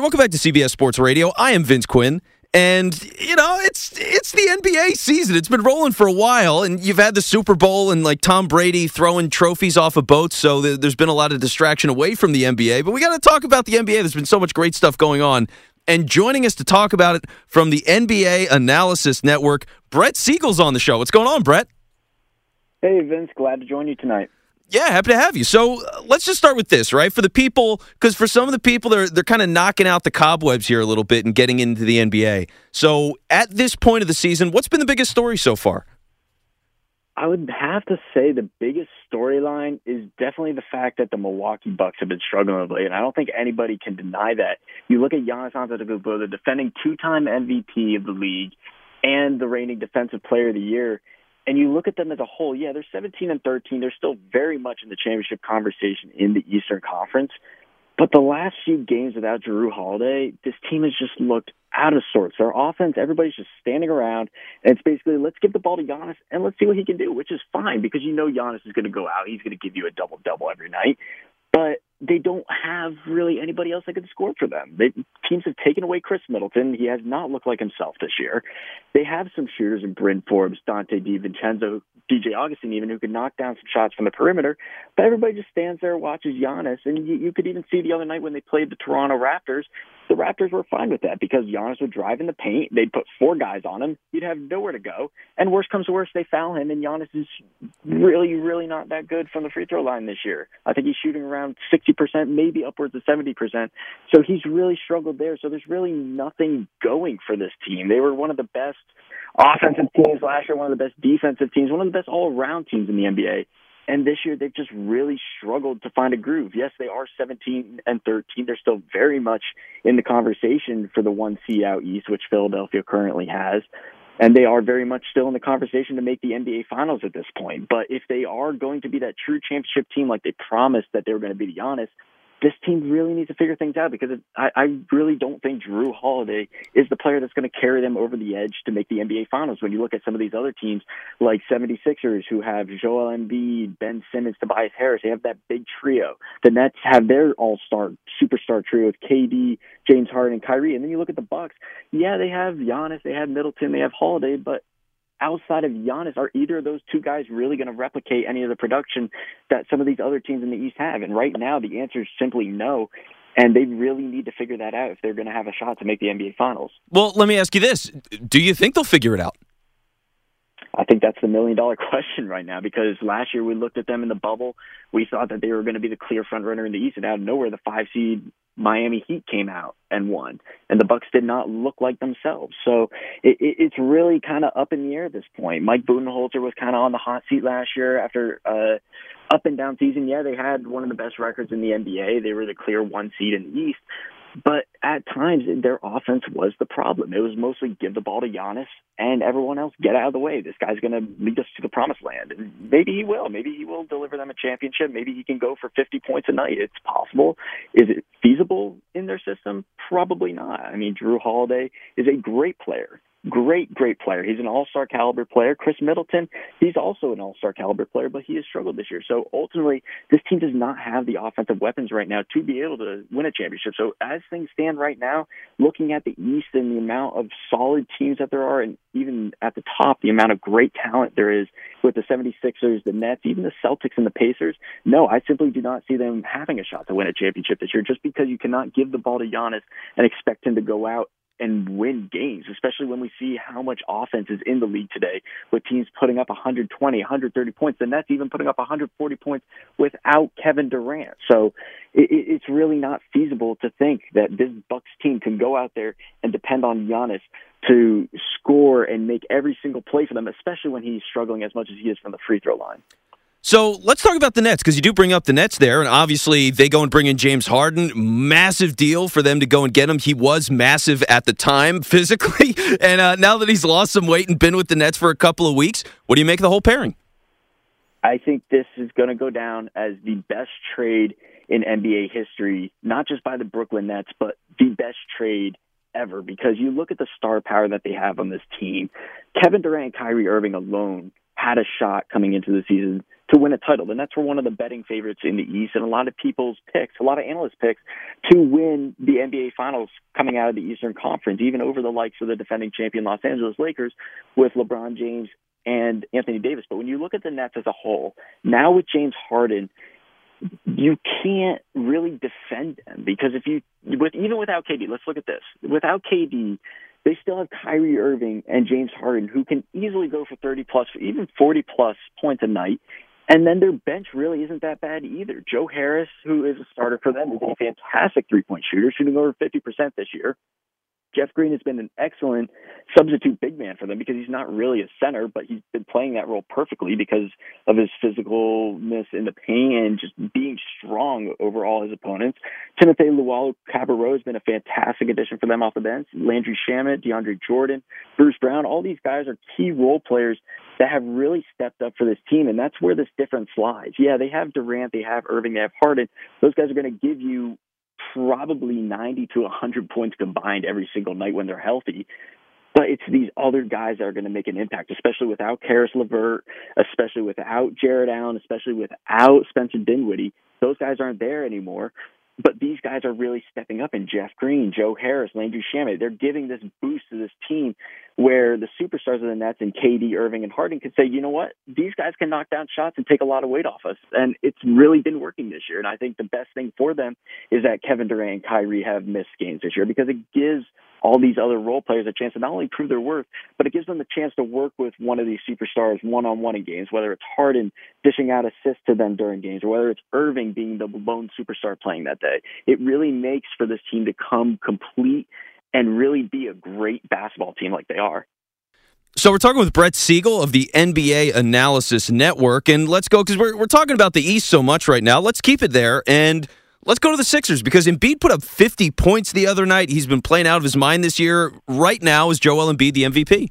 welcome back to CBS Sports Radio. I am Vince Quinn. And you know, it's it's the NBA season. It's been rolling for a while, and you've had the Super Bowl and like Tom Brady throwing trophies off of boats. So th- there's been a lot of distraction away from the NBA. But we got to talk about the NBA. There's been so much great stuff going on. And joining us to talk about it from the NBA Analysis Network, Brett Siegel's on the show. What's going on, Brett? Hey, Vince. Glad to join you tonight. Yeah, happy to have you. So uh, let's just start with this, right? For the people, because for some of the people, they're they're kind of knocking out the cobwebs here a little bit and getting into the NBA. So at this point of the season, what's been the biggest story so far? I would have to say the biggest storyline is definitely the fact that the Milwaukee Bucks have been struggling of late, and I don't think anybody can deny that. You look at Giannis Antetokounmpo, the defending two-time MVP of the league and the reigning Defensive Player of the Year and you look at them as a whole, yeah, they're 17 and 13. They're still very much in the championship conversation in the Eastern Conference. But the last few games without Jrue Holiday, this team has just looked out of sorts. Their offense, everybody's just standing around, and it's basically let's give the ball to Giannis and let's see what he can do, which is fine because you know Giannis is going to go out. He's going to give you a double double every night. But they don't have really anybody else that can score for them. They, teams have taken away Khris Middleton. He has not looked like himself this year. They have some shooters in Bryn Forbes, Donte DiVincenzo, DJ Augustin, even who can knock down some shots from the perimeter. But everybody just stands there watches Giannis. And you, you could even see the other night when they played the Toronto Raptors, the Raptors were fine with that because Giannis would drive in the paint. They'd put four guys on him. He'd have nowhere to go. And worst comes to worst, they foul him. And Giannis is really, really not that good from the free throw line this year. I think he's shooting around 60%, maybe upwards of 70%. So he's really struggled there. So there's really nothing going for this team. They were one of the best offensive teams last year, one of the best defensive teams, one of the best all around teams in the NBA. And this year they've just really struggled to find a groove. Yes, they are 17 and 13. They're still very much in the conversation for the one C out east, which Philadelphia currently has. And they are very much still in the conversation to make the NBA finals at this point. But if they are going to be that true championship team like they promised that they were going to be to Giannis, this team really needs to figure things out because I, I really don't think Jrue Holiday is the player that's going to carry them over the edge to make the NBA Finals. When you look at some of these other teams like 76ers who have Joel Embiid, Ben Simmons, Tobias Harris, they have that big trio. The Nets have their all-star, superstar trio with KD, James Harden, and Kyrie. And then you look at the Bucks. Yeah, they have Giannis, they have Middleton, they have Holiday, but outside of Giannis, are either of those two guys really going to replicate any of the production that some of these other teams in the East have? And right now, the answer is simply no. And they really need to figure that out if they're going to have a shot to make the NBA Finals. Well, let me ask you this: Do you think they'll figure it out? I think that's the million dollar question right now because last year we looked at them in the bubble. We thought that they were going to be the clear front runner in the East, and out of nowhere, the five seed Miami Heat came out and won, and the Bucks did not look like themselves. So it, it, it's really kind of up in the air at this point. Mike Budenholzer was kind of on the hot seat last year after uh, up and down season. Yeah, they had one of the best records in the NBA. They were the clear one seed in the East, but at times, their offense was the problem. It was mostly give the ball to Giannis and everyone else get out of the way. This guy's going to lead us to the promised land. And maybe he will. Maybe he will deliver them a championship. Maybe he can go for 50 points a night. It's possible. Is it feasible in their system? Probably not. I mean, Jrue Holiday is a great player. Great, great player. He's an all-star caliber player. Khris Middleton, he's also an all-star caliber player, but he has struggled this year. So ultimately, this team does not have the offensive weapons right now to be able to win a championship. So as things stand right now, looking at the East and the amount of solid teams that there are, and even at the top, the amount of great talent there is with the 76ers, the Nets, even the Celtics and the Pacers, no, I simply do not see them having a shot to win a championship this year just because you cannot give the ball to Giannis and expect him to go out and win games, especially when we see how much offense is in the league today with teams putting up 120, 130 points. The Nets even putting up 140 points without Kevin Durant. So it, it's really not feasible to think that this Bucks team can go out there and depend on Giannis to score and make every single play for them, especially when he's struggling as much as he is from the free throw line. So let's talk about the Nets because you do bring up the Nets there, and obviously they go and bring in James Harden. Massive deal for them to go and get him. He was massive at the time physically, and uh, now that he's lost some weight and been with the Nets for a couple of weeks, what do you make of the whole pairing? I think this is going to go down as the best trade in NBA history, not just by the Brooklyn Nets, but the best trade ever because you look at the star power that they have on this team. Kevin Durant and Kyrie Irving alone had a shot coming into the season to win a title. The Nets were one of the betting favorites in the East, and a lot of people's picks, a lot of analyst picks, to win the NBA Finals coming out of the Eastern Conference, even over the likes of the defending champion Los Angeles Lakers with LeBron James and Anthony Davis. But when you look at the Nets as a whole, now with James Harden, you can't really defend them because if you with even without KD, let's look at this. Without KD, they still have Kyrie Irving and James Harden who can easily go for 30 plus, even 40 plus points a night. And then their bench really isn't that bad either. Joe Harris, who is a starter for them, is a fantastic three point shooter, shooting over 50% this year. Jeff Green has been an excellent substitute big man for them because he's not really a center, but he's been playing that role perfectly because of his physicalness in the paint and just being strong over all his opponents. Timothy Luwawu-Cabarrot has been a fantastic addition for them off the bench. Landry Shamet, DeAndre Jordan, Bruce Brown, all these guys are key role players that have really stepped up for this team, and that's where this difference lies. Yeah, they have Durant, they have Irving, they have Harden. Those guys are going to give you probably 90 to 100 points combined every single night when they're healthy. But it's these other guys that are going to make an impact, especially without Caris LeVert, especially without Jarrett Allen, especially without Spencer Dinwiddie. Those guys aren't there anymore. But these guys are really stepping up, and Jeff Green, Joe Harris, Landry Shamet, they're giving this boost to this team where the superstars of the Nets and KD, Irving, and Harden can say, you know what, these guys can knock down shots and take a lot of weight off us. And it's really been working this year. And I think the best thing for them is that Kevin Durant and Kyrie have missed games this year because it gives all these other role players a chance to not only prove their worth, but it gives them the chance to work with one of these superstars one on one in games, whether it's Harden dishing out assists to them during games, or whether it's Irving being the lone superstar playing that day. It really makes for this team to come complete and really be a great basketball team like they are. So we're talking with Brett Siegel of the NBA Analysis Network, and let's go because we're we're talking about the East so much right now. Let's keep it there and Let's go to the Sixers because Embiid put up 50 points the other night. He's been playing out of his mind this year. Right now, is Joel Embiid the MVP?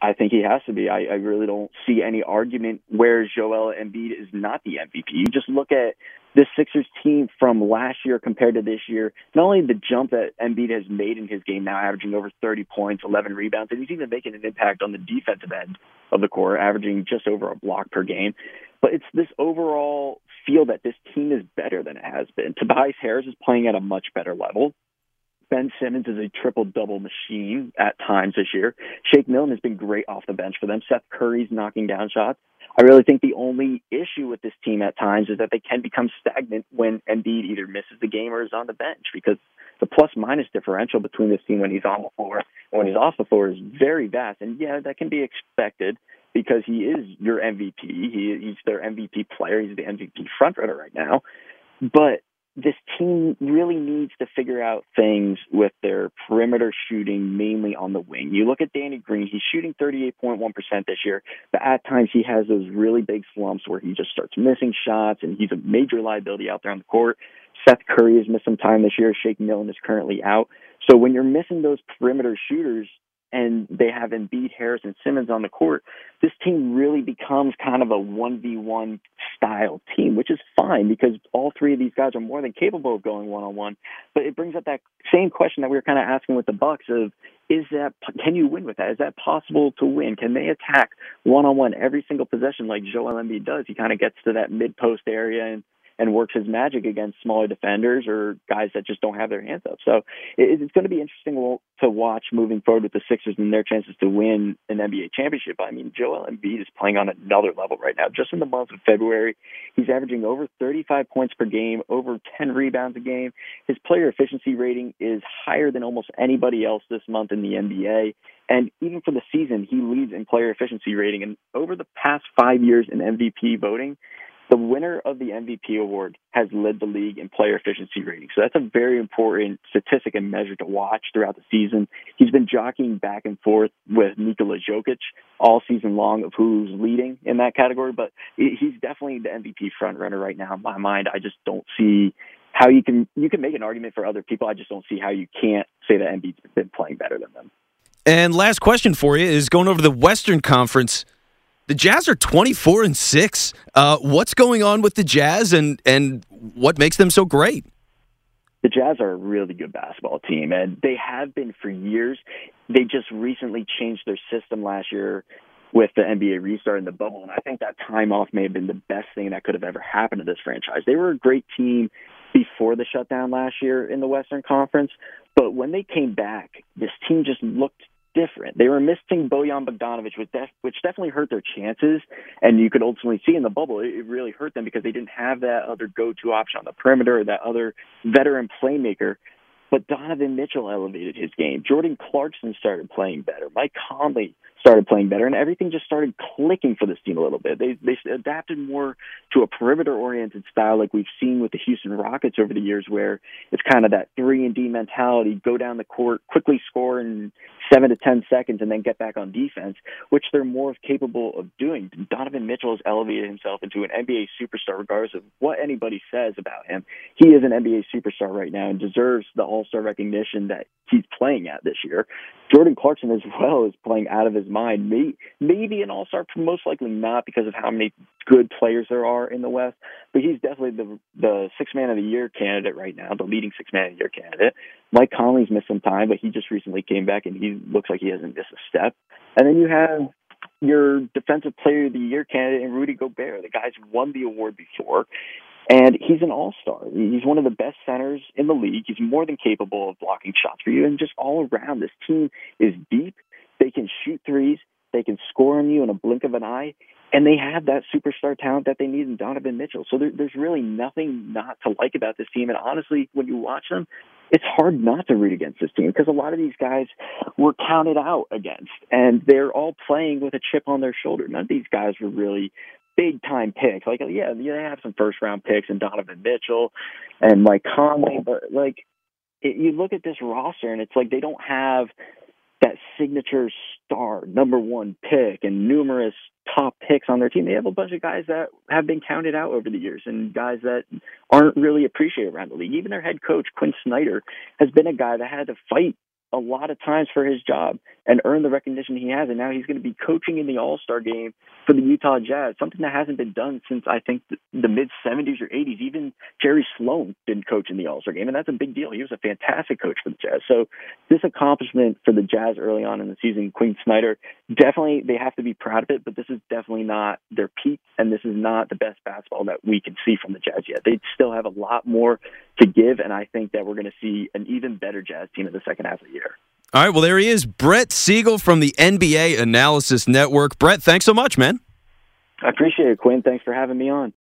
I think he has to be. I, I really don't see any argument where Joel Embiid is not the MVP. You just look at this Sixers team from last year compared to this year. Not only the jump that Embiid has made in his game now, averaging over 30 points, 11 rebounds, and he's even making an impact on the defensive end of the court, averaging just over a block per game. But it's this overall feel that this team is better than it has been. Tobias Harris is playing at a much better level. Ben Simmons is a triple double machine at times this year. Shake Milton has been great off the bench for them. Seth Curry's knocking down shots. I really think the only issue with this team at times is that they can become stagnant when Embiid either misses the game or is on the bench because the plus minus differential between this team when he's on the floor and when he's off the floor is very vast. And yeah, that can be expected because he is your MVP. He, he's their MVP player. He's the MVP frontrunner right now. But this team really needs to figure out things with their perimeter shooting, mainly on the wing. You look at Danny Green, he's shooting 38.1% this year, but at times he has those really big slumps where he just starts missing shots and he's a major liability out there on the court. Seth Curry has missed some time this year. Shake Milton is currently out. So when you're missing those perimeter shooters, and they have Embiid, Harris, and Simmons on the court, this team really becomes kind of a 1v1 style team, which is fine because all three of these guys are more than capable of going one on one. But it brings up that same question that we were kind of asking with the Bucks of is that can you win with that? Is that possible to win? Can they attack one on one every single possession like Joel Embiid does? He kind of gets to that mid post area and and works his magic against smaller defenders or guys that just don't have their hands up. So it's going to be interesting to watch moving forward with the Sixers and their chances to win an NBA championship. I mean, Joel Embiid is playing on another level right now. Just in the month of February, he's averaging over 35 points per game, over 10 rebounds a game. His player efficiency rating is higher than almost anybody else this month in the NBA. And even for the season, he leads in player efficiency rating. And over the past five years in MVP voting, the winner of the MVP award has led the league in player efficiency rating. So that's a very important statistic and measure to watch throughout the season. He's been jockeying back and forth with Nikola Jokic all season long of who's leading in that category, but he's definitely the MVP front runner right now in my mind. I just don't see how you can you can make an argument for other people. I just don't see how you can't say that Embiid's been playing better than them. And last question for you is going over the Western Conference. The Jazz are 24 and 6. Uh, what's going on with the Jazz and, and what makes them so great? The Jazz are a really good basketball team, and they have been for years. They just recently changed their system last year with the NBA restart in the bubble. And I think that time off may have been the best thing that could have ever happened to this franchise. They were a great team before the shutdown last year in the Western Conference, but when they came back, this team just looked different. They were missing Bojan Bogdanovic, which, def- which definitely hurt their chances. And you could ultimately see in the bubble, it, it really hurt them because they didn't have that other go-to option on the perimeter, or that other veteran playmaker but Donovan Mitchell elevated his game. Jordan Clarkson started playing better. Mike Conley started playing better, and everything just started clicking for this team a little bit. They they adapted more to a perimeter oriented style, like we've seen with the Houston Rockets over the years, where it's kind of that three and D mentality: go down the court, quickly score in seven to ten seconds, and then get back on defense, which they're more capable of doing. Donovan Mitchell has elevated himself into an NBA superstar, regardless of what anybody says about him. He is an NBA superstar right now and deserves the All Star recognition that he's playing at this year. Jordan Clarkson as well is playing out of his mind. Maybe, maybe an All Star, most likely not because of how many good players there are in the West. But he's definitely the the six man of the year candidate right now, the leading six man of the year candidate. Mike Conley's missed some time, but he just recently came back and he looks like he hasn't missed a step. And then you have your defensive player of the year candidate in Rudy Gobert. The guy's won the award before. And he's an all star. He's one of the best centers in the league. He's more than capable of blocking shots for you. And just all around, this team is deep. They can shoot threes. They can score on you in a blink of an eye. And they have that superstar talent that they need in Donovan Mitchell. So there, there's really nothing not to like about this team. And honestly, when you watch them, it's hard not to root against this team because a lot of these guys were counted out against and they're all playing with a chip on their shoulder. None of these guys were really big time picks. Like, yeah, they have some first round picks and Donovan Mitchell and Mike Conley, but like, it, you look at this roster and it's like they don't have that signature star number one pick and numerous top picks on their team. They have a bunch of guys that have been counted out over the years and guys that aren't really appreciated around the league. Even their head coach, Quin Snyder, has been a guy that had to fight a lot of times for his job and earn the recognition he has. And now he's going to be coaching in the All Star game for the Utah Jazz, something that hasn't been done since I think the, the mid 70s or 80s. Even Jerry Sloan didn't coach in the All Star game, and that's a big deal. He was a fantastic coach for the Jazz. So this accomplishment for the Jazz early on in the season, Quin Snyder, definitely they have to be proud of it. But this is definitely not their peak, and this is not the best basketball that we can see from the Jazz yet. They still have a lot more to give, and I think that we're going to see an even better Jazz team in the second half of the year. All right, well, there he is, Brett Siegel from the NBA Analysis Network. Brett, thanks so much, man. I appreciate it, Quinn. Thanks for having me on.